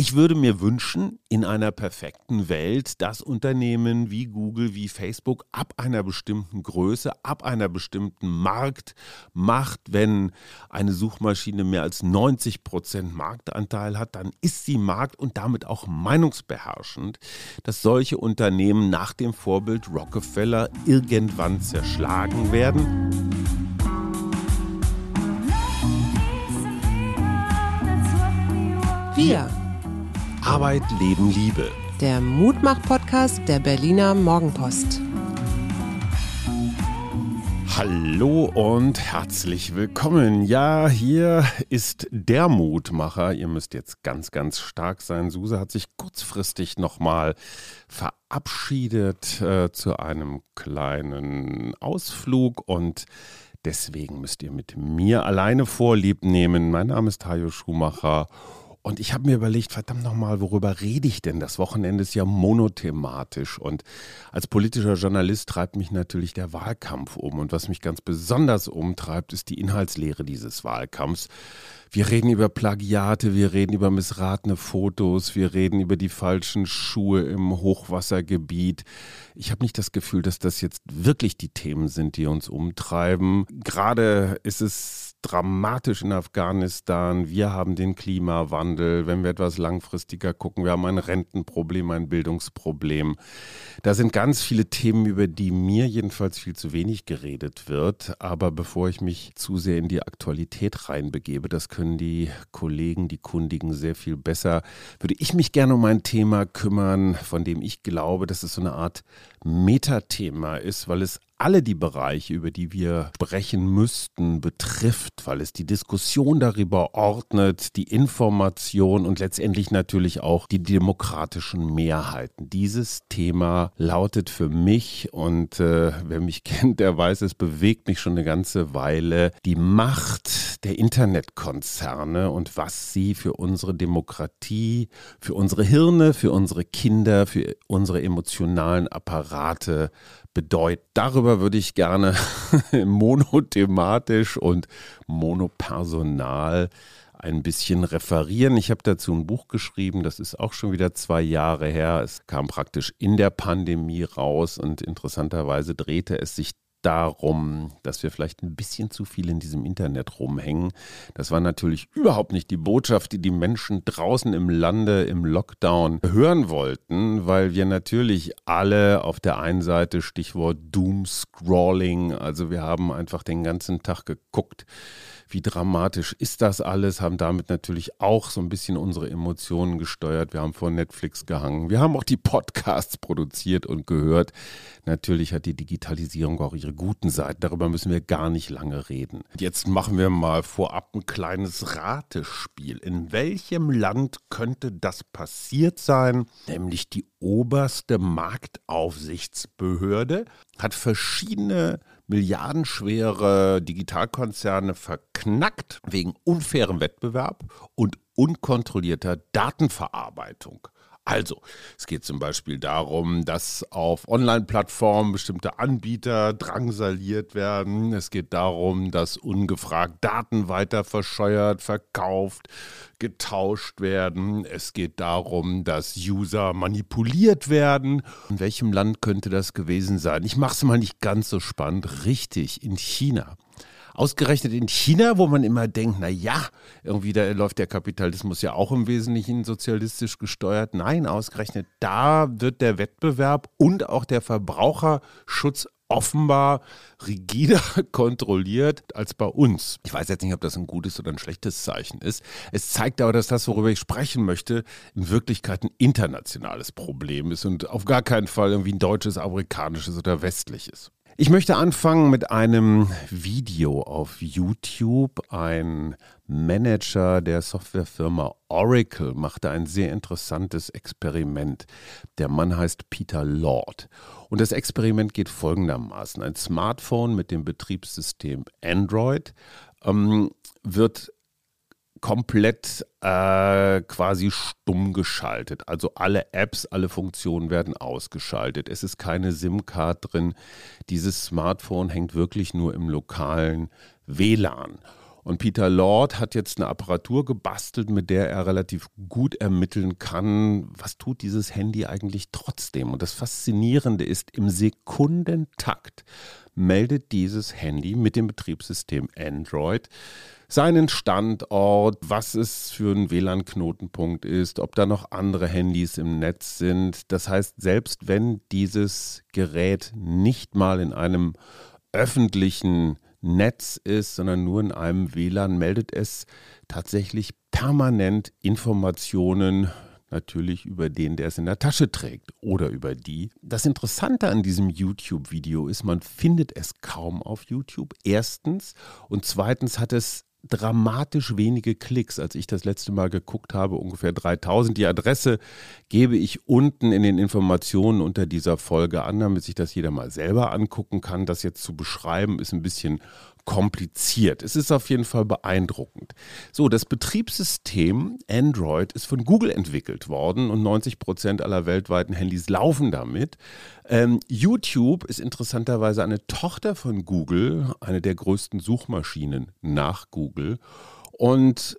Ich würde mir wünschen, in einer perfekten Welt, dass Unternehmen wie Google, wie Facebook ab einer bestimmten Größe, ab einer bestimmten Marktmacht, wenn eine Suchmaschine mehr als 90 Prozent Marktanteil hat, dann ist sie Markt und damit auch meinungsbeherrschend, dass solche Unternehmen nach dem Vorbild Rockefeller irgendwann zerschlagen werden. Wir Arbeit, Leben, Liebe. Der Mutmach-Podcast der Berliner Morgenpost. Hallo und herzlich willkommen. Ja, hier ist der Mutmacher. Ihr müsst jetzt ganz, ganz stark sein. Suse hat sich kurzfristig nochmal verabschiedet äh, zu einem kleinen Ausflug und deswegen müsst ihr mit mir alleine Vorlieb nehmen. Mein Name ist Hajo Schumacher und ich habe mir überlegt, verdammt nochmal, worüber rede ich denn? Das Wochenende ist ja monothematisch. Und als politischer Journalist treibt mich natürlich der Wahlkampf um. Und was mich ganz besonders umtreibt, ist die Inhaltslehre dieses Wahlkampfs. Wir reden über Plagiate, wir reden über missratene Fotos, wir reden über die falschen Schuhe im Hochwassergebiet. Ich habe nicht das Gefühl, dass das jetzt wirklich die Themen sind, die uns umtreiben. Gerade ist es dramatisch in Afghanistan. Wir haben den Klimawandel. Wenn wir etwas langfristiger gucken, wir haben ein Rentenproblem, ein Bildungsproblem. Da sind ganz viele Themen, über die mir jedenfalls viel zu wenig geredet wird. Aber bevor ich mich zu sehr in die Aktualität reinbegebe, das können die Kollegen, die Kundigen sehr viel besser, würde ich mich gerne um ein Thema kümmern, von dem ich glaube, dass es so eine Art Metathema ist, weil es alle die Bereiche, über die wir sprechen müssten, betrifft, weil es die Diskussion darüber ordnet, die Information und letztendlich natürlich auch die demokratischen Mehrheiten. Dieses Thema lautet für mich, und äh, wer mich kennt, der weiß, es bewegt mich schon eine ganze Weile, die Macht der Internetkonzerne und was sie für unsere Demokratie, für unsere Hirne, für unsere Kinder, für unsere emotionalen Apparate bedeutet. Darüber würde ich gerne monothematisch und monopersonal ein bisschen referieren. Ich habe dazu ein Buch geschrieben, das ist auch schon wieder zwei Jahre her. Es kam praktisch in der Pandemie raus und interessanterweise drehte es sich darum, dass wir vielleicht ein bisschen zu viel in diesem Internet rumhängen. Das war natürlich überhaupt nicht die Botschaft, die die Menschen draußen im Lande im Lockdown hören wollten, weil wir natürlich alle auf der einen Seite Stichwort Doom-Scrolling, also wir haben einfach den ganzen Tag geguckt, wie dramatisch ist das alles, haben damit natürlich auch so ein bisschen unsere Emotionen gesteuert. Wir haben vor Netflix gehangen. Wir haben auch die Podcasts produziert und gehört. Natürlich hat die Digitalisierung auch ihre guten Seiten. Darüber müssen wir gar nicht lange reden. Jetzt machen wir mal vorab ein kleines Ratespiel. In welchem Land könnte das passiert sein? Nämlich die oberste Marktaufsichtsbehörde hat verschiedene milliardenschwere Digitalkonzerne verknackt wegen unfairem Wettbewerb und unkontrollierter Datenverarbeitung. Also, es geht zum Beispiel darum, dass auf Online-Plattformen bestimmte Anbieter drangsaliert werden. Es geht darum, dass ungefragt Daten weiter verscheuert, verkauft, getauscht werden. Es geht darum, dass User manipuliert werden. In welchem Land könnte das gewesen sein? Ich mache es mal nicht ganz so spannend. Richtig, in China. Ausgerechnet in China, wo man immer denkt, na ja, irgendwie da läuft der Kapitalismus ja auch im Wesentlichen sozialistisch gesteuert. Nein, ausgerechnet da wird der Wettbewerb und auch der Verbraucherschutz offenbar rigider kontrolliert als bei uns. Ich weiß jetzt nicht, ob das ein gutes oder ein schlechtes Zeichen ist. Es zeigt aber, dass das, worüber ich sprechen möchte, in Wirklichkeit ein internationales Problem ist und auf gar keinen Fall irgendwie ein deutsches, amerikanisches oder westliches. Ich möchte anfangen mit einem Video auf YouTube. Ein Manager der Softwarefirma Oracle machte ein sehr interessantes Experiment. Der Mann heißt Peter Lord. Und das Experiment geht folgendermaßen. Ein Smartphone mit dem Betriebssystem Android ähm, wird komplett äh, quasi stumm geschaltet. Also alle Apps, alle Funktionen werden ausgeschaltet. Es ist keine SIM-Card drin. Dieses Smartphone hängt wirklich nur im lokalen WLAN. Und Peter Lord hat jetzt eine Apparatur gebastelt, mit der er relativ gut ermitteln kann, was tut dieses Handy eigentlich trotzdem. Und das Faszinierende ist, im Sekundentakt meldet dieses Handy mit dem Betriebssystem Android seinen Standort, was es für ein WLAN-Knotenpunkt ist, ob da noch andere Handys im Netz sind. Das heißt, selbst wenn dieses Gerät nicht mal in einem öffentlichen Netz ist, sondern nur in einem WLAN, meldet es tatsächlich permanent Informationen natürlich über den, der es in der Tasche trägt oder über die. Das Interessante an diesem YouTube-Video ist, man findet es kaum auf YouTube. Erstens. Und zweitens hat es dramatisch wenige Klicks, als ich das letzte Mal geguckt habe, ungefähr 3000. Die Adresse gebe ich unten in den Informationen unter dieser Folge an, damit sich das jeder mal selber angucken kann. Das jetzt zu beschreiben ist ein bisschen kompliziert. Es ist auf jeden Fall beeindruckend. So, das Betriebssystem Android ist von Google entwickelt worden und 90 Prozent aller weltweiten Handys laufen damit. Ähm, YouTube ist interessanterweise eine Tochter von Google, eine der größten Suchmaschinen nach Google. Und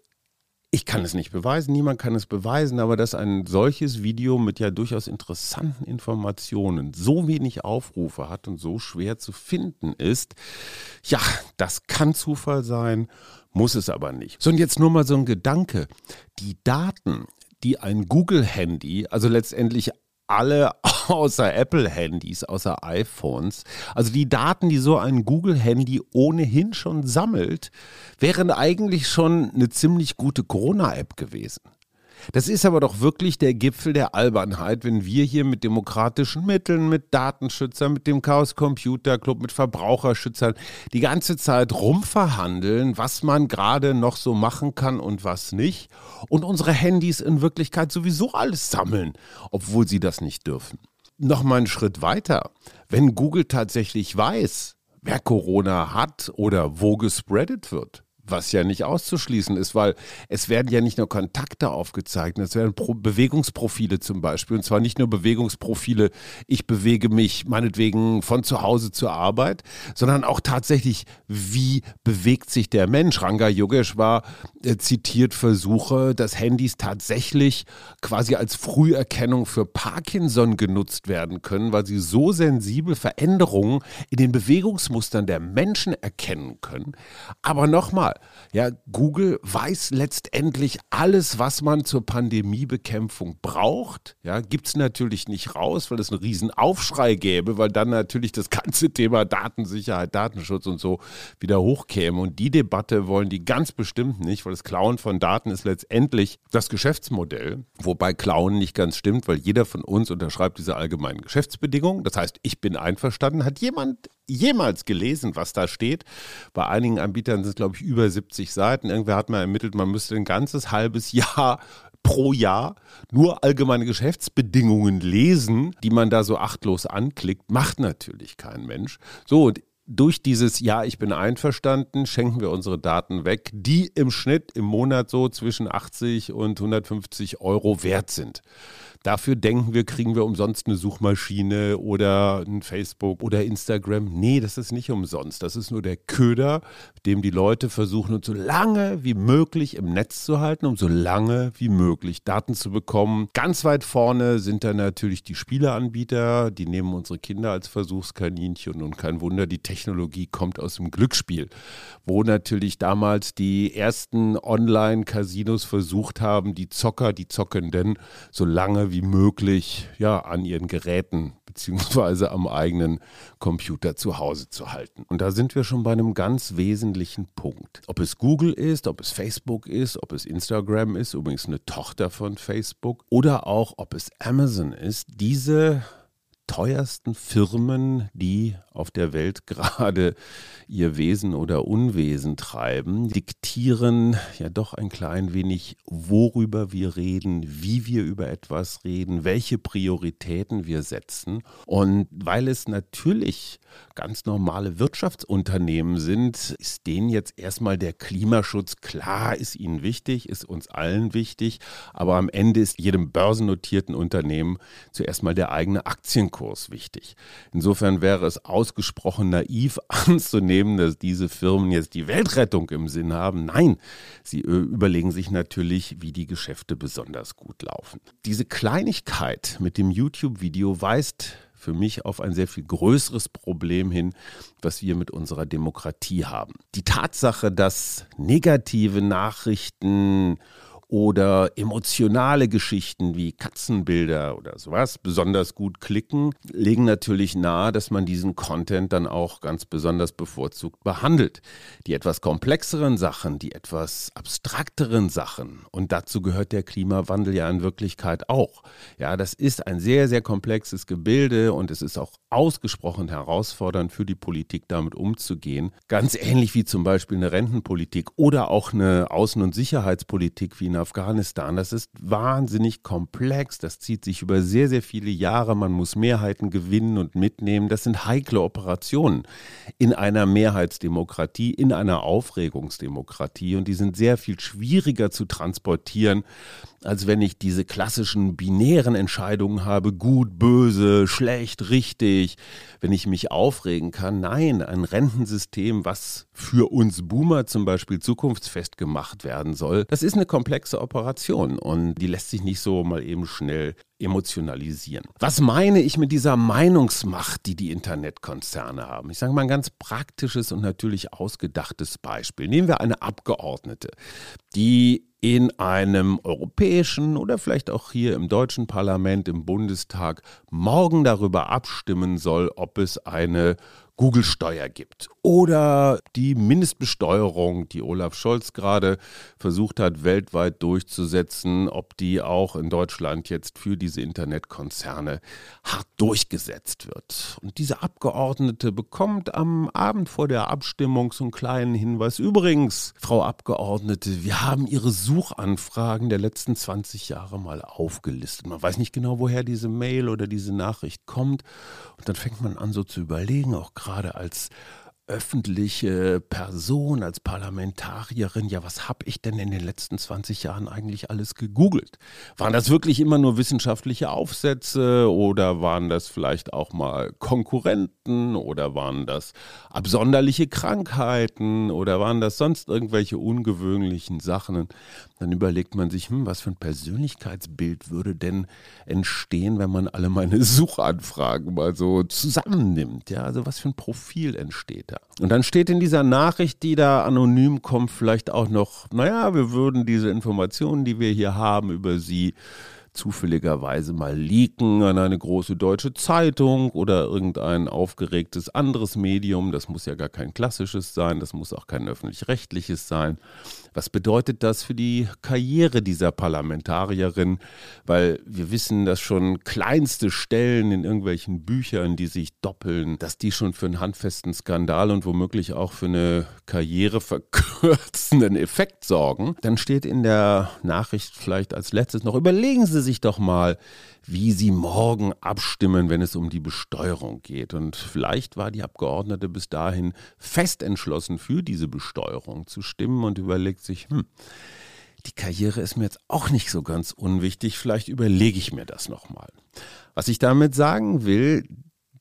ich kann es nicht beweisen, niemand kann es beweisen, aber dass ein solches Video mit ja durchaus interessanten Informationen so wenig Aufrufe hat und so schwer zu finden ist, ja, das kann Zufall sein, muss es aber nicht. So, und jetzt nur mal so ein Gedanke. Die Daten, die ein Google-Handy, also letztendlich alle außer Apple-Handys, außer iPhones. Also die Daten, die so ein Google-Handy ohnehin schon sammelt, wären eigentlich schon eine ziemlich gute Corona-App gewesen. Das ist aber doch wirklich der Gipfel der Albernheit, wenn wir hier mit demokratischen Mitteln, mit Datenschützern, mit dem Chaos Computer Club, mit Verbraucherschützern die ganze Zeit rumverhandeln, was man gerade noch so machen kann und was nicht. Und unsere Handys in Wirklichkeit sowieso alles sammeln, obwohl sie das nicht dürfen. Noch mal einen Schritt weiter. Wenn Google tatsächlich weiß, wer Corona hat oder wo gespreadet wird, was ja nicht auszuschließen ist, weil es werden ja nicht nur Kontakte aufgezeigt, es werden Pro Bewegungsprofile zum Beispiel. Und zwar nicht nur Bewegungsprofile, ich bewege mich meinetwegen von zu Hause zur Arbeit, sondern auch tatsächlich, wie bewegt sich der Mensch. Ranga Yogeshwar äh, zitiert Versuche, dass Handys tatsächlich quasi als Früherkennung für Parkinson genutzt werden können, weil sie so sensibel Veränderungen in den Bewegungsmustern der Menschen erkennen können. Aber nochmal, ja, Google weiß letztendlich alles, was man zur Pandemiebekämpfung braucht. Ja, gibt es natürlich nicht raus, weil es einen riesen Aufschrei gäbe, weil dann natürlich das ganze Thema Datensicherheit, Datenschutz und so wieder hochkäme. Und die Debatte wollen die ganz bestimmt nicht, weil das Klauen von Daten ist letztendlich das Geschäftsmodell, wobei Klauen nicht ganz stimmt, weil jeder von uns unterschreibt diese allgemeinen Geschäftsbedingungen. Das heißt, ich bin einverstanden. Hat jemand jemals gelesen, was da steht? Bei einigen Anbietern sind es, glaube ich, über 70 Seiten. Irgendwer hat mal ermittelt, man müsste ein ganzes halbes Jahr pro Jahr nur allgemeine Geschäftsbedingungen lesen, die man da so achtlos anklickt, macht natürlich kein Mensch. So, und durch dieses Ja, ich bin einverstanden, schenken wir unsere Daten weg, die im Schnitt im Monat so zwischen 80 und 150 Euro wert sind. Dafür denken wir, kriegen wir umsonst eine Suchmaschine oder ein Facebook oder Instagram. Nee, das ist nicht umsonst. Das ist nur der Köder, dem die Leute versuchen, uns so lange wie möglich im Netz zu halten, um so lange wie möglich Daten zu bekommen. Ganz weit vorne sind dann natürlich die Spieleanbieter, die nehmen unsere Kinder als Versuchskaninchen und kein Wunder, die Technologie kommt aus dem Glücksspiel, wo natürlich damals die ersten Online-Casinos versucht haben, die Zocker, die Zockenden so lange wie möglich ja, an ihren Geräten beziehungsweise am eigenen Computer zu Hause zu halten. Und da sind wir schon bei einem ganz wesentlichen Punkt. Ob es Google ist, ob es Facebook ist, ob es Instagram ist, übrigens eine Tochter von Facebook, oder auch ob es Amazon ist, diese teuersten Firmen, die auf der Welt gerade ihr Wesen oder Unwesen treiben, diktieren ja doch ein klein wenig, worüber wir reden, wie wir über etwas reden, welche Prioritäten wir setzen. Und weil es natürlich ganz normale Wirtschaftsunternehmen sind, ist denen jetzt erstmal der Klimaschutz klar, ist ihnen wichtig, ist uns allen wichtig, aber am Ende ist jedem börsennotierten Unternehmen zuerst mal der eigene Aktienkurs Diskurs wichtig. Insofern wäre es ausgesprochen naiv anzunehmen, dass diese Firmen jetzt die Weltrettung im Sinn haben. Nein, sie äh, überlegen sich natürlich, wie die Geschäfte besonders gut laufen. Diese Kleinigkeit mit dem YouTube-Video weist für mich auf ein sehr viel größeres Problem hin, was wir mit unserer Demokratie haben. Die Tatsache, dass negative Nachrichten oder emotionale Geschichten wie Katzenbilder oder sowas besonders gut klicken, legen natürlich nahe, dass man diesen Content dann auch ganz besonders bevorzugt behandelt. Die etwas komplexeren Sachen, die etwas abstrakteren Sachen und dazu gehört der Klimawandel ja in Wirklichkeit auch. Ja, das ist ein sehr, sehr komplexes Gebilde und es ist auch ausgesprochen herausfordernd für die Politik damit umzugehen. Ganz ähnlich wie zum Beispiel eine Rentenpolitik oder auch eine Außen- und Sicherheitspolitik wie eine Afghanistan. Das ist wahnsinnig komplex. Das zieht sich über sehr, sehr viele Jahre. Man muss Mehrheiten gewinnen und mitnehmen. Das sind heikle Operationen in einer Mehrheitsdemokratie, in einer Aufregungsdemokratie. Und die sind sehr viel schwieriger zu transportieren, als wenn ich diese klassischen binären Entscheidungen habe, gut, böse, schlecht, richtig, wenn ich mich aufregen kann. Nein, ein Rentensystem, was für uns Boomer zum Beispiel zukunftsfest gemacht werden soll, das ist eine komplexe Operation und die lässt sich nicht so mal eben schnell emotionalisieren. Was meine ich mit dieser Meinungsmacht, die die Internetkonzerne haben? Ich sage mal ein ganz praktisches und natürlich ausgedachtes Beispiel. Nehmen wir eine Abgeordnete, die in einem europäischen oder vielleicht auch hier im deutschen Parlament, im Bundestag, morgen darüber abstimmen soll, ob es eine Google-Steuer gibt oder die Mindestbesteuerung, die Olaf Scholz gerade versucht hat, weltweit durchzusetzen, ob die auch in Deutschland jetzt für diese Internetkonzerne hart durchgesetzt wird. Und diese Abgeordnete bekommt am Abend vor der Abstimmung so einen kleinen Hinweis. Übrigens, Frau Abgeordnete, wir haben Ihre Suchanfragen der letzten 20 Jahre mal aufgelistet. Man weiß nicht genau, woher diese Mail oder diese Nachricht kommt. Und dann fängt man an, so zu überlegen, auch gerade gerade als öffentliche Person, als Parlamentarierin, ja, was habe ich denn in den letzten 20 Jahren eigentlich alles gegoogelt? Waren das wirklich immer nur wissenschaftliche Aufsätze oder waren das vielleicht auch mal Konkurrenten oder waren das absonderliche Krankheiten oder waren das sonst irgendwelche ungewöhnlichen Sachen? Dann überlegt man sich, hm, was für ein Persönlichkeitsbild würde denn entstehen, wenn man alle meine Suchanfragen mal so zusammennimmt? Ja, also was für ein Profil entsteht da? Und dann steht in dieser Nachricht, die da anonym kommt, vielleicht auch noch, naja, wir würden diese Informationen, die wir hier haben über Sie, zufälligerweise mal leaken an eine große deutsche Zeitung oder irgendein aufgeregtes anderes Medium. Das muss ja gar kein klassisches sein, das muss auch kein öffentlich-rechtliches sein. Was bedeutet das für die Karriere dieser Parlamentarierin? Weil wir wissen, dass schon kleinste Stellen in irgendwelchen Büchern, die sich doppeln, dass die schon für einen handfesten Skandal und womöglich auch für eine karriereverkürzenden Effekt sorgen. Dann steht in der Nachricht vielleicht als letztes noch, überlegen Sie sich doch mal, wie sie morgen abstimmen, wenn es um die Besteuerung geht. Und vielleicht war die Abgeordnete bis dahin fest entschlossen, für diese Besteuerung zu stimmen und überlegt sich, hm, die Karriere ist mir jetzt auch nicht so ganz unwichtig, vielleicht überlege ich mir das nochmal. Was ich damit sagen will,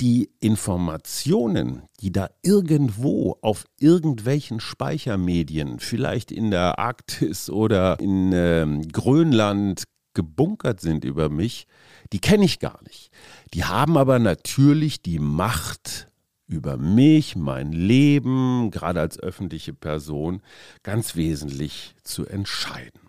die Informationen, die da irgendwo auf irgendwelchen Speichermedien, vielleicht in der Arktis oder in äh, Grönland gebunkert sind über mich, die kenne ich gar nicht. Die haben aber natürlich die Macht über mich, mein Leben, gerade als öffentliche Person, ganz wesentlich zu entscheiden.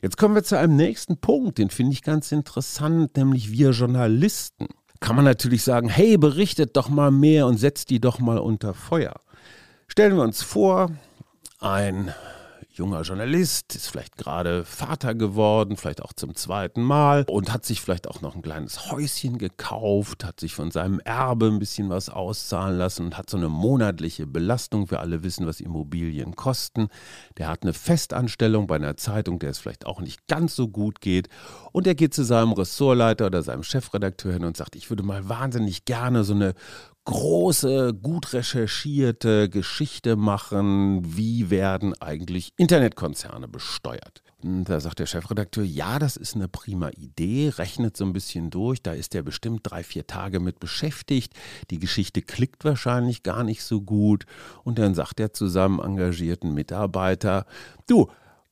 Jetzt kommen wir zu einem nächsten Punkt, den finde ich ganz interessant, nämlich wir Journalisten. Kann man natürlich sagen, hey, berichtet doch mal mehr und setzt die doch mal unter Feuer. Stellen wir uns vor, ein junger Journalist, ist vielleicht gerade Vater geworden, vielleicht auch zum zweiten Mal und hat sich vielleicht auch noch ein kleines Häuschen gekauft, hat sich von seinem Erbe ein bisschen was auszahlen lassen und hat so eine monatliche Belastung. Wir alle wissen, was Immobilien kosten. Der hat eine Festanstellung bei einer Zeitung, der es vielleicht auch nicht ganz so gut geht. Und er geht zu seinem Ressortleiter oder seinem Chefredakteur hin und sagt, ich würde mal wahnsinnig gerne so eine große, gut recherchierte Geschichte machen, wie werden eigentlich Internetkonzerne besteuert. Und da sagt der Chefredakteur, ja, das ist eine prima Idee, rechnet so ein bisschen durch, da ist er bestimmt drei, vier Tage mit beschäftigt, die Geschichte klickt wahrscheinlich gar nicht so gut. Und dann sagt der zusammen engagierten Mitarbeiter, du,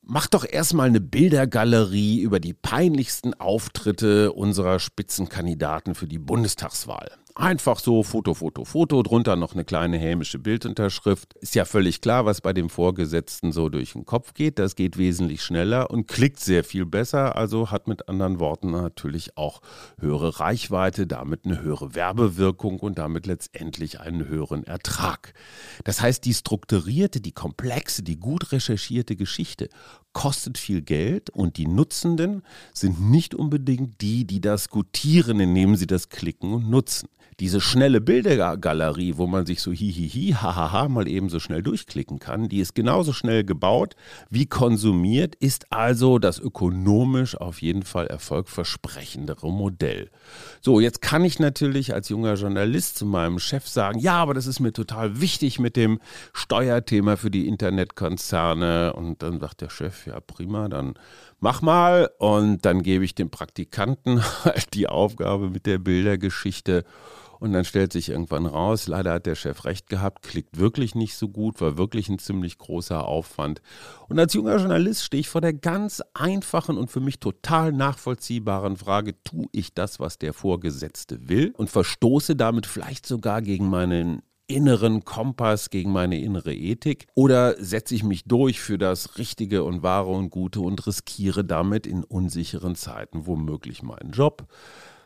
Mach doch erstmal eine Bildergalerie über die peinlichsten Auftritte unserer Spitzenkandidaten für die Bundestagswahl. Einfach so Foto, Foto, Foto, drunter noch eine kleine hämische Bildunterschrift. Ist ja völlig klar, was bei dem Vorgesetzten so durch den Kopf geht. Das geht wesentlich schneller und klickt sehr viel besser. Also hat mit anderen Worten natürlich auch höhere Reichweite, damit eine höhere Werbewirkung und damit letztendlich einen höheren Ertrag. Das heißt, die strukturierte, die komplexe, die gut recherchierte Geschichte kostet viel Geld und die Nutzenden sind nicht unbedingt die, die das gutieren, indem sie das klicken und nutzen diese schnelle Bildergalerie, wo man sich so hihihi, hahaha mal eben so schnell durchklicken kann, die ist genauso schnell gebaut wie konsumiert, ist also das ökonomisch auf jeden Fall erfolgversprechendere Modell. So, jetzt kann ich natürlich als junger Journalist zu meinem Chef sagen, ja, aber das ist mir total wichtig mit dem Steuerthema für die Internetkonzerne. Und dann sagt der Chef, ja prima, dann mach mal. Und dann gebe ich dem Praktikanten halt die Aufgabe mit der Bildergeschichte. Und dann stellt sich irgendwann raus, leider hat der Chef recht gehabt, klickt wirklich nicht so gut, war wirklich ein ziemlich großer Aufwand. Und als junger Journalist stehe ich vor der ganz einfachen und für mich total nachvollziehbaren Frage, tue ich das, was der Vorgesetzte will und verstoße damit vielleicht sogar gegen meinen inneren Kompass, gegen meine innere Ethik? Oder setze ich mich durch für das Richtige und Wahre und Gute und riskiere damit in unsicheren Zeiten womöglich meinen Job?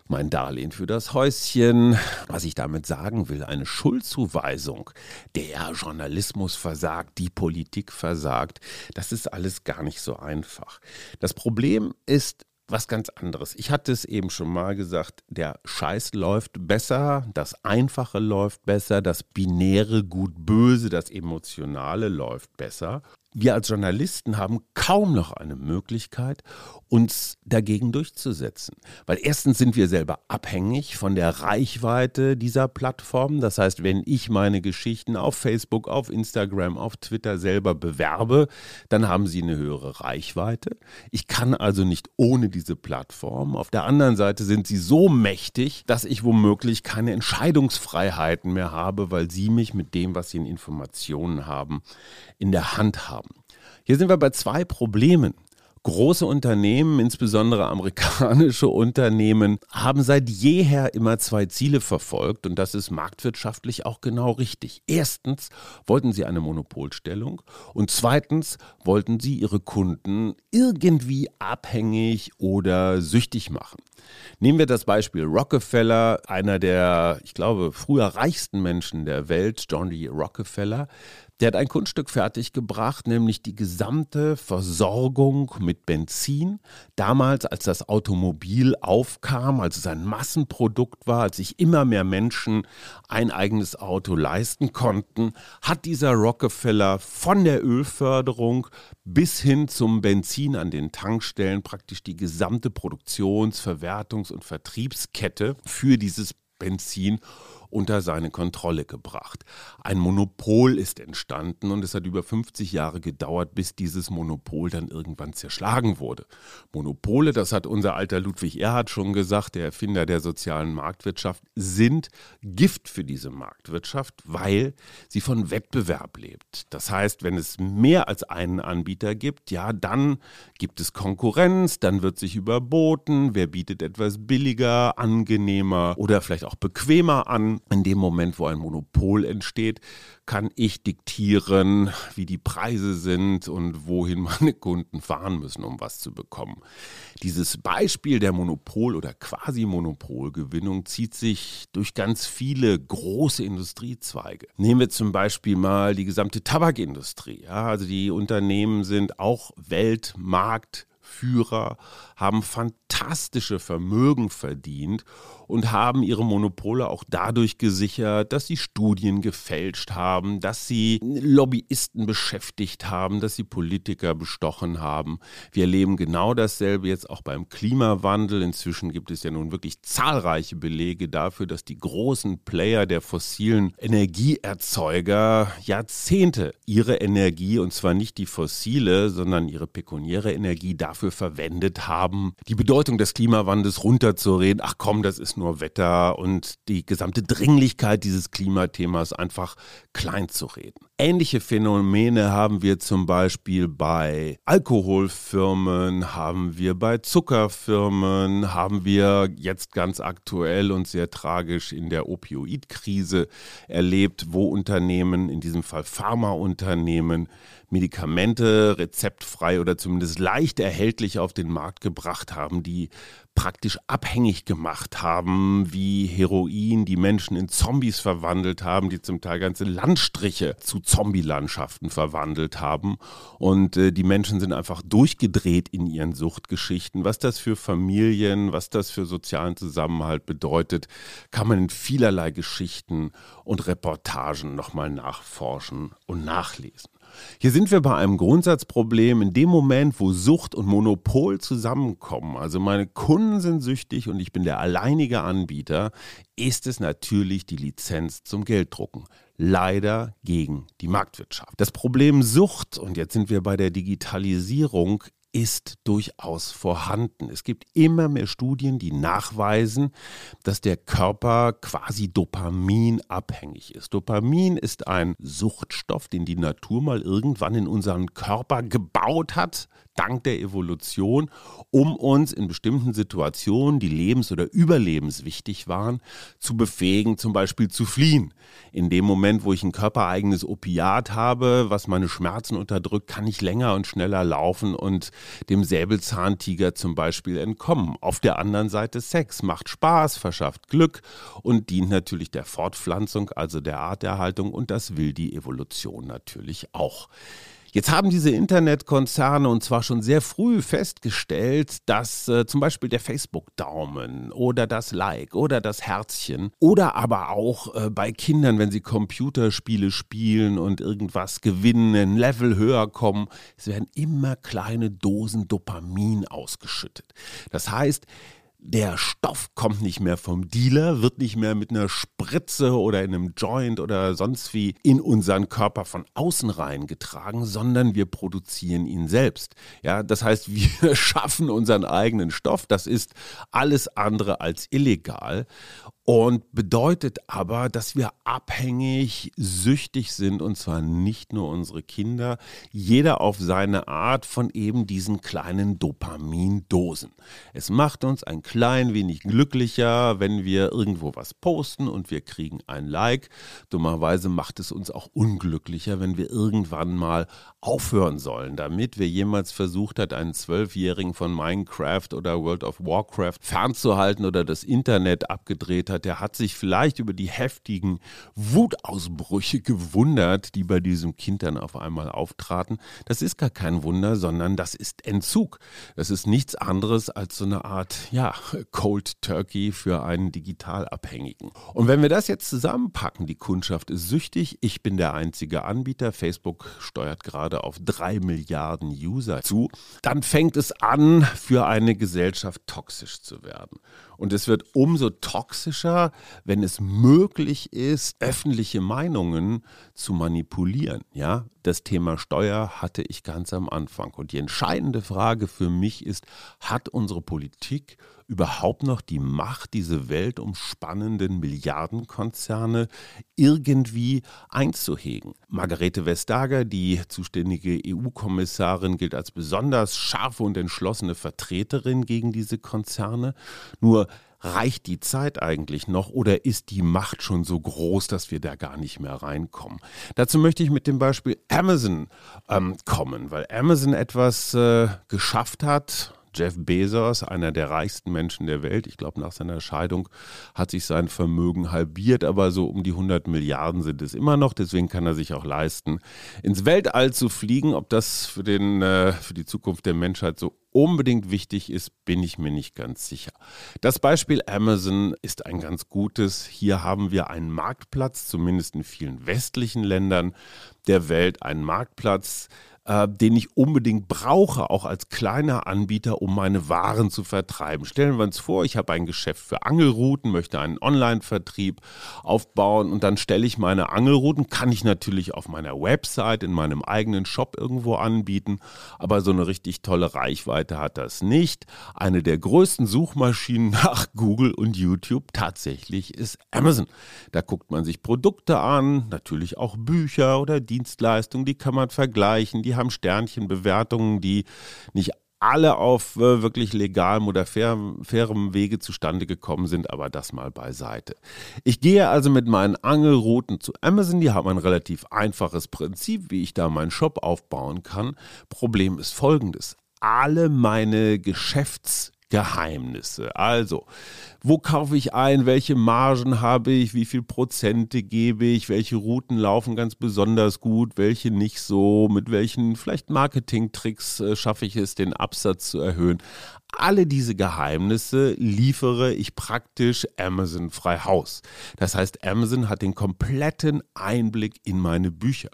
Mein Darlehen für das Häuschen. Was ich damit sagen will, eine Schuldzuweisung, der Journalismus versagt, die Politik versagt, das ist alles gar nicht so einfach. Das Problem ist, was ganz anderes. Ich hatte es eben schon mal gesagt, der Scheiß läuft besser, das Einfache läuft besser, das Binäre gut-böse, das Emotionale läuft besser wir als Journalisten haben kaum noch eine Möglichkeit, uns dagegen durchzusetzen. Weil erstens sind wir selber abhängig von der Reichweite dieser Plattformen. Das heißt, wenn ich meine Geschichten auf Facebook, auf Instagram, auf Twitter selber bewerbe, dann haben sie eine höhere Reichweite. Ich kann also nicht ohne diese Plattform. Auf der anderen Seite sind sie so mächtig, dass ich womöglich keine Entscheidungsfreiheiten mehr habe, weil sie mich mit dem, was sie in Informationen haben, in der Hand haben. Hier sind wir bei zwei Problemen. Große Unternehmen, insbesondere amerikanische Unternehmen, haben seit jeher immer zwei Ziele verfolgt und das ist marktwirtschaftlich auch genau richtig. Erstens wollten sie eine Monopolstellung und zweitens wollten sie ihre Kunden irgendwie abhängig oder süchtig machen. Nehmen wir das Beispiel Rockefeller, einer der, ich glaube, früher reichsten Menschen der Welt, John D. Rockefeller, der hat ein Kunststück fertiggebracht, nämlich die gesamte Versorgung mit Benzin. Damals, als das Automobil aufkam, als es ein Massenprodukt war, als sich immer mehr Menschen ein eigenes Auto leisten konnten, hat dieser Rockefeller von der Ölförderung bis hin zum Benzin an den Tankstellen praktisch die gesamte Produktions-, Verwertungs- und Vertriebskette für dieses Benzin unter seine Kontrolle gebracht. Ein Monopol ist entstanden und es hat über 50 Jahre gedauert, bis dieses Monopol dann irgendwann zerschlagen wurde. Monopole, das hat unser alter Ludwig Erhard schon gesagt, der Erfinder der sozialen Marktwirtschaft, sind Gift für diese Marktwirtschaft, weil sie von Wettbewerb lebt. Das heißt, wenn es mehr als einen Anbieter gibt, ja, dann gibt es Konkurrenz, dann wird sich überboten, wer bietet etwas billiger, angenehmer oder vielleicht auch bequemer an in dem Moment, wo ein Monopol entsteht, kann ich diktieren, wie die Preise sind und wohin meine Kunden fahren müssen, um was zu bekommen. Dieses Beispiel der Monopol- oder Quasi-Monopolgewinnung zieht sich durch ganz viele große Industriezweige. Nehmen wir zum Beispiel mal die gesamte Tabakindustrie. Ja, also die Unternehmen sind auch Weltmarkt Führer, haben fantastische Vermögen verdient und haben ihre Monopole auch dadurch gesichert, dass sie Studien gefälscht haben, dass sie Lobbyisten beschäftigt haben, dass sie Politiker bestochen haben. Wir erleben genau dasselbe jetzt auch beim Klimawandel. Inzwischen gibt es ja nun wirklich zahlreiche Belege dafür, dass die großen Player der fossilen Energieerzeuger Jahrzehnte ihre Energie, und zwar nicht die fossile, sondern ihre pekuniäre Energie dafür verwendet haben, die Bedeutung des Klimawandels runterzureden. Ach komm, das ist nur Wetter und die gesamte Dringlichkeit dieses Klimathemas einfach klein zu reden. Ähnliche Phänomene haben wir zum Beispiel bei Alkoholfirmen, haben wir bei Zuckerfirmen, haben wir jetzt ganz aktuell und sehr tragisch in der Opioidkrise erlebt, wo Unternehmen, in diesem Fall Pharmaunternehmen, Medikamente rezeptfrei oder zumindest leicht erhältlich auf den Markt gebracht haben, die praktisch abhängig gemacht haben, wie Heroin, die Menschen in Zombies verwandelt haben, die zum Teil ganze Landstriche zu Zombie-Landschaften verwandelt haben. Und äh, die Menschen sind einfach durchgedreht in ihren Suchtgeschichten. Was das für Familien, was das für sozialen Zusammenhalt bedeutet, kann man in vielerlei Geschichten und Reportagen nochmal nachforschen und nachlesen. Hier sind wir bei einem Grundsatzproblem. In dem Moment, wo Sucht und Monopol zusammenkommen, also meine Kunden sind süchtig und ich bin der alleinige Anbieter, ist es natürlich die Lizenz zum Gelddrucken. Leider gegen die Marktwirtschaft. Das Problem Sucht, und jetzt sind wir bei der Digitalisierung, ist durchaus vorhanden. Es gibt immer mehr Studien, die nachweisen, dass der Körper quasi dopaminabhängig ist. Dopamin ist ein Suchtstoff, den die Natur mal irgendwann in unseren Körper gebaut hat, dank der Evolution, um uns in bestimmten Situationen, die lebens- oder überlebenswichtig waren, zu befähigen, zum Beispiel zu fliehen. In dem Moment, wo ich ein körpereigenes Opiat habe, was meine Schmerzen unterdrückt, kann ich länger und schneller laufen und dem Säbelzahntiger zum Beispiel entkommen. Auf der anderen Seite Sex macht Spaß, verschafft Glück und dient natürlich der Fortpflanzung, also der Arterhaltung und das will die Evolution natürlich auch. Jetzt haben diese Internetkonzerne und zwar schon sehr früh festgestellt, dass äh, zum Beispiel der Facebook-Daumen oder das Like oder das Herzchen oder aber auch äh, bei Kindern, wenn sie Computerspiele spielen und irgendwas gewinnen, ein Level höher kommen, es werden immer kleine Dosen Dopamin ausgeschüttet. Das heißt, der Stoff kommt nicht mehr vom Dealer, wird nicht mehr mit einer Spritze oder in einem Joint oder sonst wie in unseren Körper von außen reingetragen, sondern wir produzieren ihn selbst. Ja, das heißt, wir schaffen unseren eigenen Stoff. Das ist alles andere als illegal und bedeutet aber, dass wir abhängig, süchtig sind und zwar nicht nur unsere Kinder, jeder auf seine Art von eben diesen kleinen Dopamindosen. Es macht uns ein klein wenig glücklicher, wenn wir irgendwo was posten und wir kriegen ein Like. Dummerweise macht es uns auch unglücklicher, wenn wir irgendwann mal aufhören sollen, damit wer jemals versucht hat, einen Zwölfjährigen von Minecraft oder World of Warcraft fernzuhalten oder das Internet abgedreht hat, der hat sich vielleicht über die heftigen Wutausbrüche gewundert, die bei diesem Kind dann auf einmal auftraten. Das ist gar kein Wunder, sondern das ist Entzug. Das ist nichts anderes als so eine Art, ja, Cold Turkey für einen Digitalabhängigen. Und wenn wir das jetzt zusammenpacken, die Kundschaft ist süchtig, ich bin der einzige Anbieter, Facebook steuert gerade auf drei Milliarden User zu, dann fängt es an, für eine Gesellschaft toxisch zu werden. Und es wird umso toxischer, wenn es möglich ist, öffentliche Meinungen zu manipulieren. Ja, das Thema Steuer hatte ich ganz am Anfang. Und die entscheidende Frage für mich ist, hat unsere Politik überhaupt noch die Macht, diese weltumspannenden Milliardenkonzerne irgendwie einzuhegen? Margarete Vestager, die zuständige EU-Kommissarin, gilt als besonders scharfe und entschlossene Vertreterin gegen diese Konzerne. Nur reicht die Zeit eigentlich noch oder ist die Macht schon so groß, dass wir da gar nicht mehr reinkommen? Dazu möchte ich mit dem Beispiel Amazon ähm, kommen, weil Amazon etwas äh, geschafft hat, Jeff Bezos, einer der reichsten Menschen der Welt. Ich glaube, nach seiner Scheidung hat sich sein Vermögen halbiert, aber so um die 100 Milliarden sind es immer noch. Deswegen kann er sich auch leisten, ins Weltall zu fliegen. Ob das für, den, äh, für die Zukunft der Menschheit so unbedingt wichtig ist, bin ich mir nicht ganz sicher. Das Beispiel Amazon ist ein ganz gutes. Hier haben wir einen Marktplatz, zumindest in vielen westlichen Ländern der Welt, einen Marktplatz, äh, den ich unbedingt brauche, auch als kleiner Anbieter, um meine Waren zu vertreiben. Stellen wir uns vor, ich habe ein Geschäft für Angelrouten, möchte einen Online-Vertrieb aufbauen und dann stelle ich meine Angelrouten, kann ich natürlich auf meiner Website, in meinem eigenen Shop irgendwo anbieten, aber so eine richtig tolle Reichweite hat das nicht. Eine der größten Suchmaschinen nach Google und YouTube tatsächlich ist Amazon. Da guckt man sich Produkte an, natürlich auch Bücher oder Dienstleistungen, die kann man vergleichen, die haben Sternchenbewertungen, die nicht alle auf äh, wirklich legalem oder fair, fairem Wege zustande gekommen sind, aber das mal beiseite. Ich gehe also mit meinen Angelrouten zu Amazon, die haben ein relativ einfaches Prinzip, wie ich da meinen Shop aufbauen kann. Problem ist folgendes. Alle meine Geschäfts- Geheimnisse. Also, wo kaufe ich ein? Welche Margen habe ich? Wie viel Prozente gebe ich? Welche Routen laufen ganz besonders gut? Welche nicht so? Mit welchen vielleicht Marketingtricks äh, schaffe ich es, den Absatz zu erhöhen? Alle diese Geheimnisse liefere ich praktisch Amazon frei Haus. Das heißt, Amazon hat den kompletten Einblick in meine Bücher.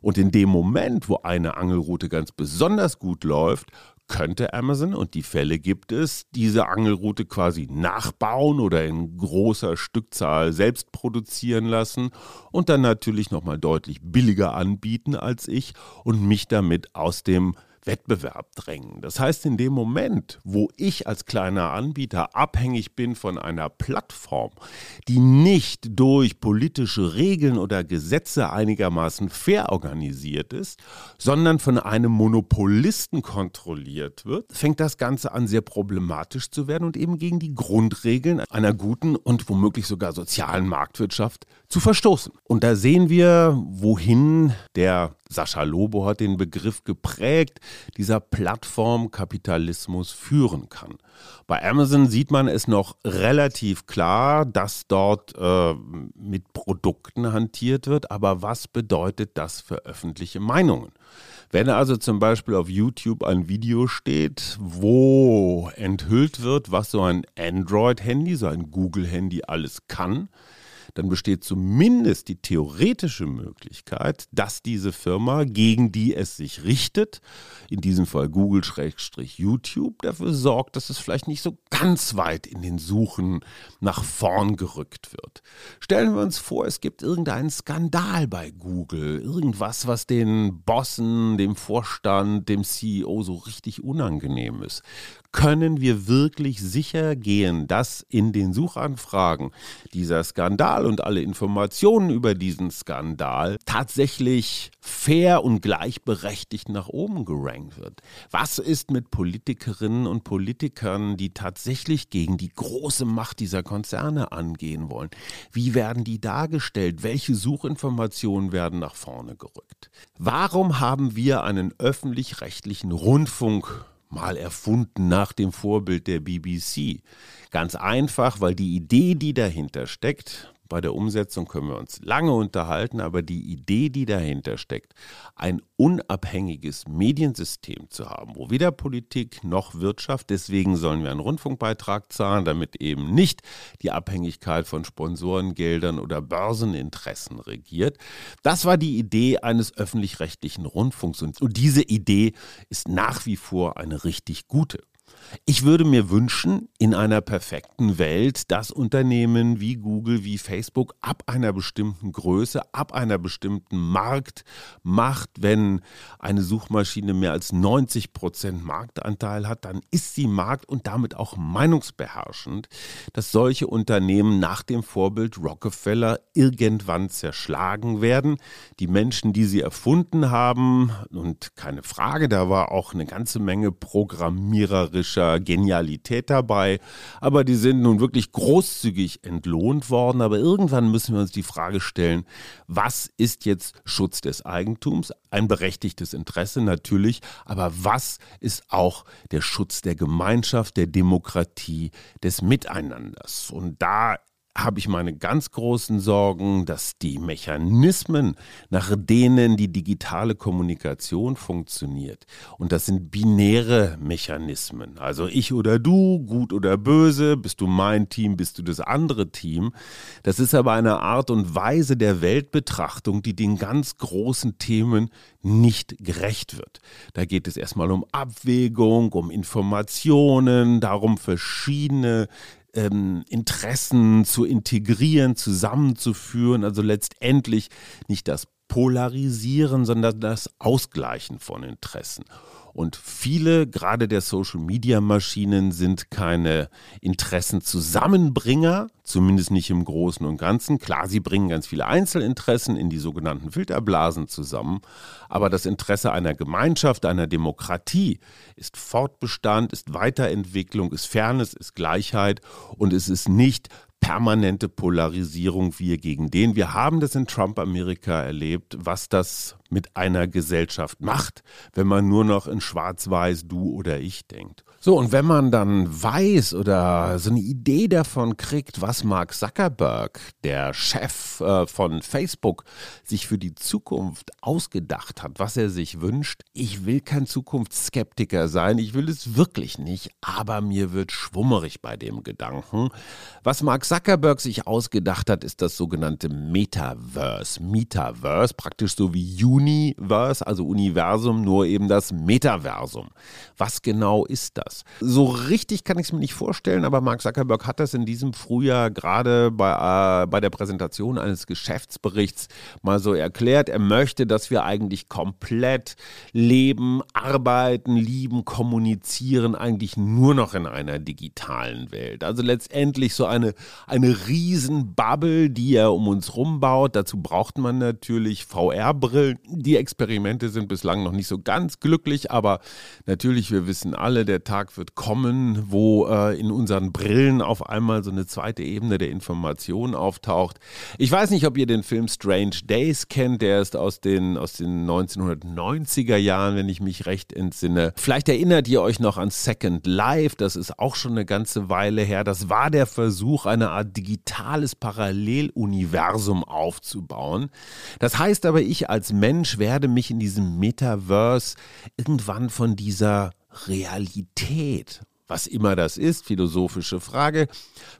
Und in dem Moment, wo eine Angelroute ganz besonders gut läuft, könnte Amazon, und die Fälle gibt es, diese Angelroute quasi nachbauen oder in großer Stückzahl selbst produzieren lassen und dann natürlich nochmal deutlich billiger anbieten als ich und mich damit aus dem Wettbewerb drängen. Das heißt, in dem Moment, wo ich als kleiner Anbieter abhängig bin von einer Plattform, die nicht durch politische Regeln oder Gesetze einigermaßen fair organisiert ist, sondern von einem Monopolisten kontrolliert wird, fängt das Ganze an sehr problematisch zu werden und eben gegen die Grundregeln einer guten und womöglich sogar sozialen Marktwirtschaft zu verstoßen. Und da sehen wir, wohin der Sascha Lobo hat den Begriff geprägt, dieser Plattformkapitalismus führen kann. Bei Amazon sieht man es noch relativ klar, dass dort äh, mit Produkten hantiert wird, aber was bedeutet das für öffentliche Meinungen? Wenn also zum Beispiel auf YouTube ein Video steht, wo enthüllt wird, was so ein Android-Handy, so ein Google-Handy alles kann, dann besteht zumindest die theoretische Möglichkeit, dass diese Firma, gegen die es sich richtet, in diesem Fall Google-YouTube, dafür sorgt, dass es vielleicht nicht so ganz weit in den Suchen nach vorn gerückt wird. Stellen wir uns vor, es gibt irgendeinen Skandal bei Google, irgendwas, was den Bossen, dem Vorstand, dem CEO so richtig unangenehm ist können wir wirklich sicher gehen, dass in den Suchanfragen dieser Skandal und alle Informationen über diesen Skandal tatsächlich fair und gleichberechtigt nach oben gerankt wird? Was ist mit Politikerinnen und Politikern, die tatsächlich gegen die große Macht dieser Konzerne angehen wollen? Wie werden die dargestellt? Welche Suchinformationen werden nach vorne gerückt? Warum haben wir einen öffentlich-rechtlichen Rundfunk? Mal erfunden nach dem Vorbild der BBC. Ganz einfach, weil die Idee, die dahinter steckt, bei der Umsetzung können wir uns lange unterhalten, aber die Idee, die dahinter steckt, ein unabhängiges Mediensystem zu haben, wo weder Politik noch Wirtschaft, deswegen sollen wir einen Rundfunkbeitrag zahlen, damit eben nicht die Abhängigkeit von Sponsorengeldern oder Börseninteressen regiert. Das war die Idee eines öffentlich-rechtlichen Rundfunks und diese Idee ist nach wie vor eine richtig gute. Ich würde mir wünschen, in einer perfekten Welt, dass Unternehmen wie Google, wie Facebook ab einer bestimmten Größe, ab einer bestimmten Marktmacht, wenn eine Suchmaschine mehr als 90 Prozent Marktanteil hat, dann ist sie Markt und damit auch meinungsbeherrschend, dass solche Unternehmen nach dem Vorbild Rockefeller irgendwann zerschlagen werden. Die Menschen, die sie erfunden haben, und keine Frage, da war auch eine ganze Menge Programmiererinnen schauspielerischer Genialität dabei, aber die sind nun wirklich großzügig entlohnt worden. Aber irgendwann müssen wir uns die Frage stellen, was ist jetzt Schutz des Eigentums? Ein berechtigtes Interesse natürlich, aber was ist auch der Schutz der Gemeinschaft, der Demokratie, des Miteinanders? Und da habe ich meine ganz großen Sorgen, dass die Mechanismen, nach denen die digitale Kommunikation funktioniert, und das sind binäre Mechanismen, also ich oder du, gut oder böse, bist du mein Team, bist du das andere Team, das ist aber eine Art und Weise der Weltbetrachtung, die den ganz großen Themen nicht gerecht wird. Da geht es erstmal um Abwägung, um Informationen, darum verschiedene ähm, Interessen zu integrieren, zusammenzuführen, also letztendlich nicht das Polarisieren, sondern das Ausgleichen von Interessen. Und viele, gerade der Social-Media-Maschinen, sind keine Interessenzusammenbringer, zumindest nicht im Großen und Ganzen. Klar, sie bringen ganz viele Einzelinteressen in die sogenannten Filterblasen zusammen, aber das Interesse einer Gemeinschaft, einer Demokratie ist Fortbestand, ist Weiterentwicklung, ist Fairness, ist Gleichheit und es ist nicht permanente Polarisierung wir gegen den. Wir haben das in Trump-Amerika erlebt, was das mit einer Gesellschaft macht, wenn man nur noch in Schwarz-Weiß du oder ich denkt. So, und wenn man dann weiß oder so eine Idee davon kriegt, was Mark Zuckerberg, der Chef äh, von Facebook, sich für die Zukunft ausgedacht hat, was er sich wünscht, ich will kein Zukunftsskeptiker sein, ich will es wirklich nicht, aber mir wird schwummerig bei dem Gedanken. Was Mark Zuckerberg sich ausgedacht hat, ist das sogenannte Metaverse. Metaverse, praktisch so wie Universe, also Universum, nur eben das Metaversum. Was genau ist das? So richtig kann ich es mir nicht vorstellen, aber Mark Zuckerberg hat das in diesem Frühjahr gerade bei, äh, bei der Präsentation eines Geschäftsberichts mal so erklärt. Er möchte, dass wir eigentlich komplett leben, arbeiten, lieben, kommunizieren, eigentlich nur noch in einer digitalen Welt. Also letztendlich so eine, eine Riesenbubble, die er um uns rumbaut. Dazu braucht man natürlich VR-Brillen. Die Experimente sind bislang noch nicht so ganz glücklich, aber natürlich, wir wissen alle, der Tag Tag wird kommen, wo äh, in unseren Brillen auf einmal so eine zweite Ebene der Information auftaucht. Ich weiß nicht, ob ihr den Film Strange Days kennt, der ist aus den, aus den 1990er Jahren, wenn ich mich recht entsinne. Vielleicht erinnert ihr euch noch an Second Life, das ist auch schon eine ganze Weile her. Das war der Versuch, eine Art digitales Paralleluniversum aufzubauen. Das heißt aber, ich als Mensch werde mich in diesem Metaverse irgendwann von dieser Realität was immer das ist, philosophische Frage,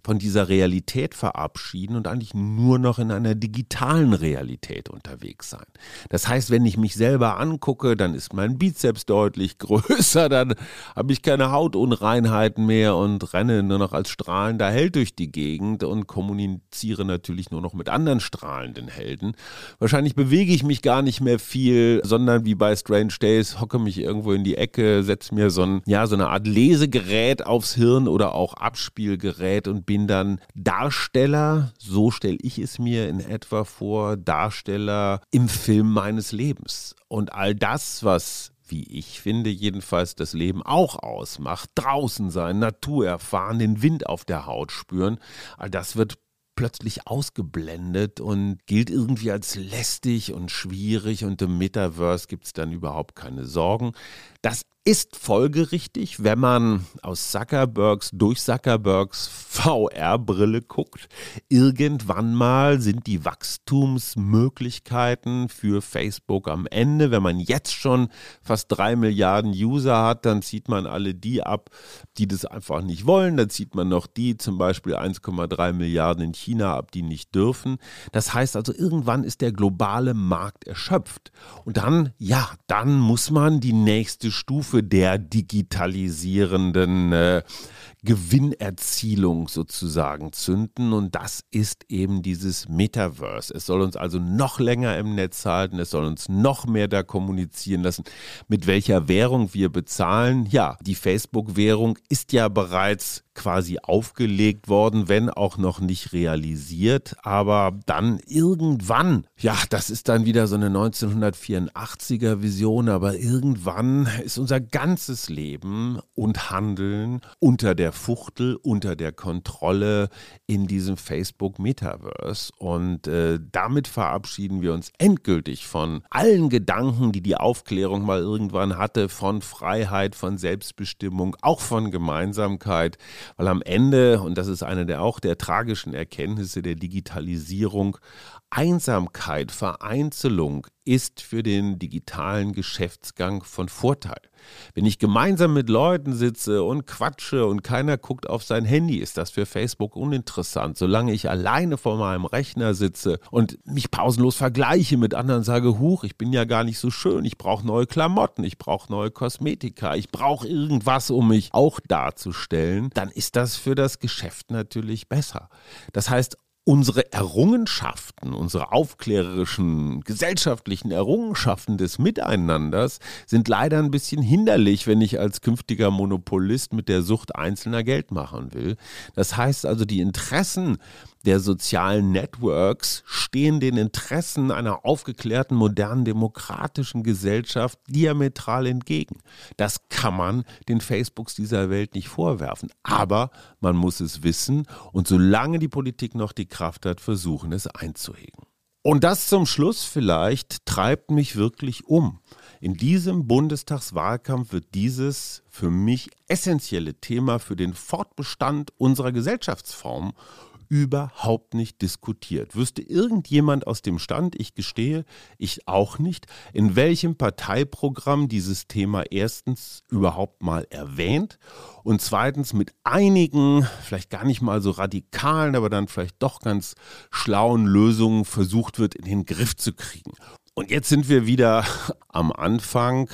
von dieser Realität verabschieden und eigentlich nur noch in einer digitalen Realität unterwegs sein. Das heißt, wenn ich mich selber angucke, dann ist mein Bizeps deutlich größer, dann habe ich keine Hautunreinheiten mehr und renne nur noch als strahlender Held durch die Gegend und kommuniziere natürlich nur noch mit anderen strahlenden Helden. Wahrscheinlich bewege ich mich gar nicht mehr viel, sondern wie bei Strange Days hocke mich irgendwo in die Ecke, setze mir so ein, ja, so eine Art Lesegerät Gerät aufs Hirn oder auch Abspielgerät und bin dann Darsteller, so stelle ich es mir in etwa vor, Darsteller im Film meines Lebens. Und all das, was wie ich finde, jedenfalls das Leben auch ausmacht. Draußen sein, Natur erfahren, den Wind auf der Haut spüren. All das wird plötzlich ausgeblendet und gilt irgendwie als lästig und schwierig und im Metaverse gibt es dann überhaupt keine Sorgen. Das ist folgerichtig, wenn man aus Zuckerbergs durch Zuckerbergs VR-Brille guckt. Irgendwann mal sind die Wachstumsmöglichkeiten für Facebook am Ende. Wenn man jetzt schon fast drei Milliarden User hat, dann zieht man alle die ab, die das einfach nicht wollen. Dann zieht man noch die, zum Beispiel 1,3 Milliarden in China ab, die nicht dürfen. Das heißt also, irgendwann ist der globale Markt erschöpft. Und dann, ja, dann muss man die nächste Stufe der digitalisierenden äh, Gewinnerzielung sozusagen zünden. Und das ist eben dieses Metaverse. Es soll uns also noch länger im Netz halten, es soll uns noch mehr da kommunizieren lassen, mit welcher Währung wir bezahlen. Ja, die Facebook-Währung ist ja bereits quasi aufgelegt worden, wenn auch noch nicht realisiert. Aber dann irgendwann, ja, das ist dann wieder so eine 1984er Vision, aber irgendwann ist unser ganzes Leben und Handeln unter der Fuchtel, unter der Kontrolle in diesem Facebook Metaverse. Und äh, damit verabschieden wir uns endgültig von allen Gedanken, die die Aufklärung mal irgendwann hatte, von Freiheit, von Selbstbestimmung, auch von Gemeinsamkeit. Weil am Ende, und das ist eine der auch der tragischen Erkenntnisse der Digitalisierung, Einsamkeit, Vereinzelung ist für den digitalen Geschäftsgang von Vorteil. Wenn ich gemeinsam mit Leuten sitze und quatsche und keiner guckt auf sein Handy, ist das für Facebook uninteressant. Solange ich alleine vor meinem Rechner sitze und mich pausenlos vergleiche mit anderen, sage, huch, ich bin ja gar nicht so schön, ich brauche neue Klamotten, ich brauche neue Kosmetika, ich brauche irgendwas, um mich auch darzustellen, dann ist das für das Geschäft natürlich besser. Das heißt, unsere Errungenschaften, unsere aufklärerischen, gesellschaftlichen Errungenschaften des Miteinanders sind leider ein bisschen hinderlich, wenn ich als künftiger Monopolist mit der Sucht Einzelner Geld machen will. Das heißt also, die Interessen der sozialen Networks stehen den Interessen einer aufgeklärten, modernen, demokratischen Gesellschaft diametral entgegen. Das kann man den Facebooks dieser Welt nicht vorwerfen. Aber man muss es wissen und solange die Politik noch die Kraft hat, versuchen es einzuhegen. Und das zum Schluss vielleicht treibt mich wirklich um. In diesem Bundestagswahlkampf wird dieses für mich essentielle Thema für den Fortbestand unserer Gesellschaftsform überhaupt nicht diskutiert. Wüsste irgendjemand aus dem Stand, ich gestehe, ich auch nicht, in welchem Parteiprogramm dieses Thema erstens überhaupt mal erwähnt und zweitens mit einigen, vielleicht gar nicht mal so radikalen, aber dann vielleicht doch ganz schlauen Lösungen versucht wird, in den Griff zu kriegen. Und jetzt sind wir wieder am Anfang.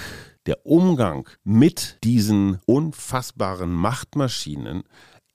Der Umgang mit diesen unfassbaren Machtmaschinen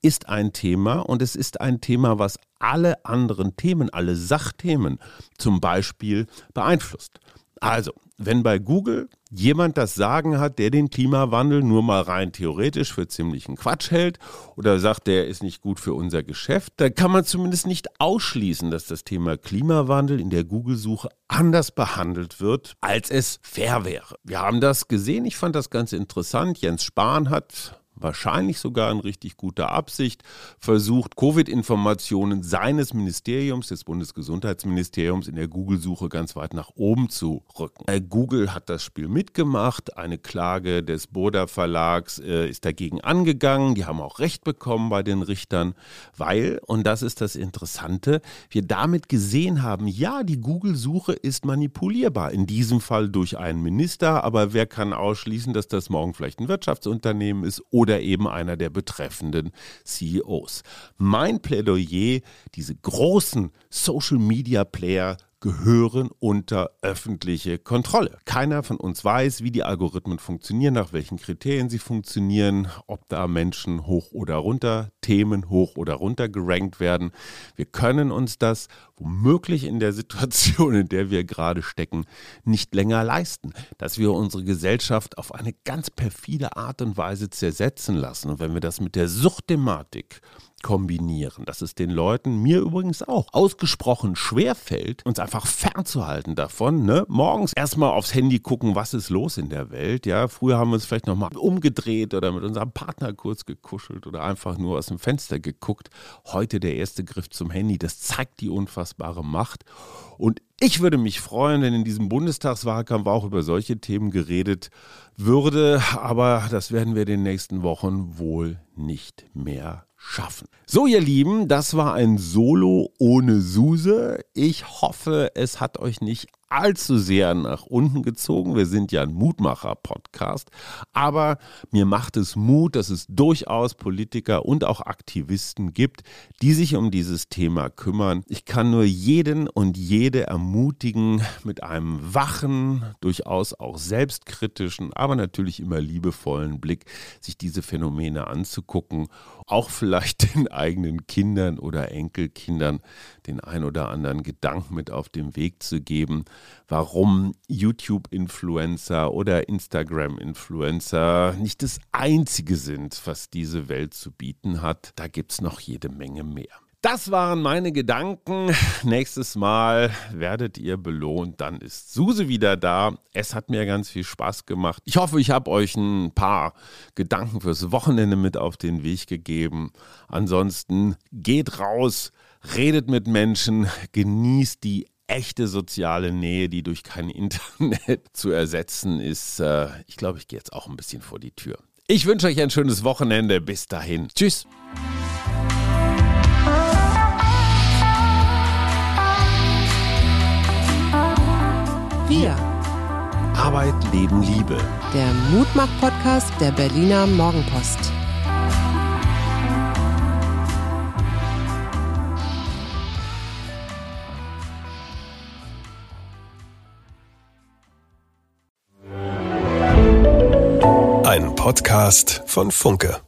ist ein Thema und es ist ein Thema, was alle anderen Themen, alle Sachthemen zum Beispiel beeinflusst. Also, wenn bei Google jemand das Sagen hat, der den Klimawandel nur mal rein theoretisch für ziemlichen Quatsch hält oder sagt, der ist nicht gut für unser Geschäft, dann kann man zumindest nicht ausschließen, dass das Thema Klimawandel in der Google-Suche anders behandelt wird, als es fair wäre. Wir haben das gesehen, ich fand das ganz interessant. Jens Spahn hat wahrscheinlich sogar in richtig guter Absicht, versucht, Covid-Informationen seines Ministeriums, des Bundesgesundheitsministeriums, in der Google-Suche ganz weit nach oben zu rücken. Äh, Google hat das Spiel mitgemacht. Eine Klage des Boda Verlags äh, ist dagegen angegangen. Die haben auch Recht bekommen bei den Richtern, weil, und das ist das Interessante, wir damit gesehen haben, ja, die Google-Suche ist manipulierbar. In diesem Fall durch einen Minister, aber wer kann ausschließen, dass das morgen vielleicht ein Wirtschaftsunternehmen ist oder oder eben einer der betreffenden CEOs. Mein Plädoyer, diese großen Social-Media-Player gehören unter öffentliche Kontrolle. Keiner von uns weiß, wie die Algorithmen funktionieren, nach welchen Kriterien sie funktionieren, ob da Menschen hoch oder runter, Themen hoch oder runter gerankt werden. Wir können uns das womöglich in der Situation, in der wir gerade stecken, nicht länger leisten, dass wir unsere Gesellschaft auf eine ganz perfide Art und Weise zersetzen lassen. Und wenn wir das mit der Suchtthematik kombinieren, dass es den Leuten, mir übrigens auch, ausgesprochen schwer fällt, uns einfach fernzuhalten davon. Ne? Morgens erstmal aufs Handy gucken, was ist los in der Welt. Ja, früher haben wir uns vielleicht nochmal umgedreht oder mit unserem Partner kurz gekuschelt oder einfach nur aus dem Fenster geguckt. Heute der erste Griff zum Handy, das zeigt die unfassbare Macht. Und ich würde mich freuen, wenn in diesem Bundestagswahlkampf auch über solche Themen geredet würde, aber das werden wir in den nächsten Wochen wohl nicht mehr schaffen. So, ihr Lieben, das war ein Solo ohne Suse. Ich hoffe, es hat euch nicht allzu sehr nach unten gezogen. Wir sind ja ein Mutmacher-Podcast. Aber mir macht es Mut, dass es durchaus Politiker und auch Aktivisten gibt, die sich um dieses Thema kümmern. Ich kann nur jeden und jede ermutigen, mit einem wachen, durchaus auch selbstkritischen, aber natürlich immer liebevollen Blick, sich diese Phänomene anzugucken. Auch vielleicht den eigenen Kindern oder Enkelkindern den ein oder anderen Gedanken mit auf den Weg zu geben warum YouTube-Influencer oder Instagram-Influencer nicht das Einzige sind, was diese Welt zu bieten hat. Da gibt es noch jede Menge mehr. Das waren meine Gedanken. Nächstes Mal werdet ihr belohnt. Dann ist Suse wieder da. Es hat mir ganz viel Spaß gemacht. Ich hoffe, ich habe euch ein paar Gedanken fürs Wochenende mit auf den Weg gegeben. Ansonsten geht raus, redet mit Menschen, genießt die echte soziale Nähe, die durch kein Internet zu ersetzen ist. Äh, ich glaube, ich gehe jetzt auch ein bisschen vor die Tür. Ich wünsche euch ein schönes Wochenende. Bis dahin. Tschüss. Wir. Arbeit, Leben, Liebe. Der Mutmach-Podcast der Berliner Morgenpost. Podcast von Funke.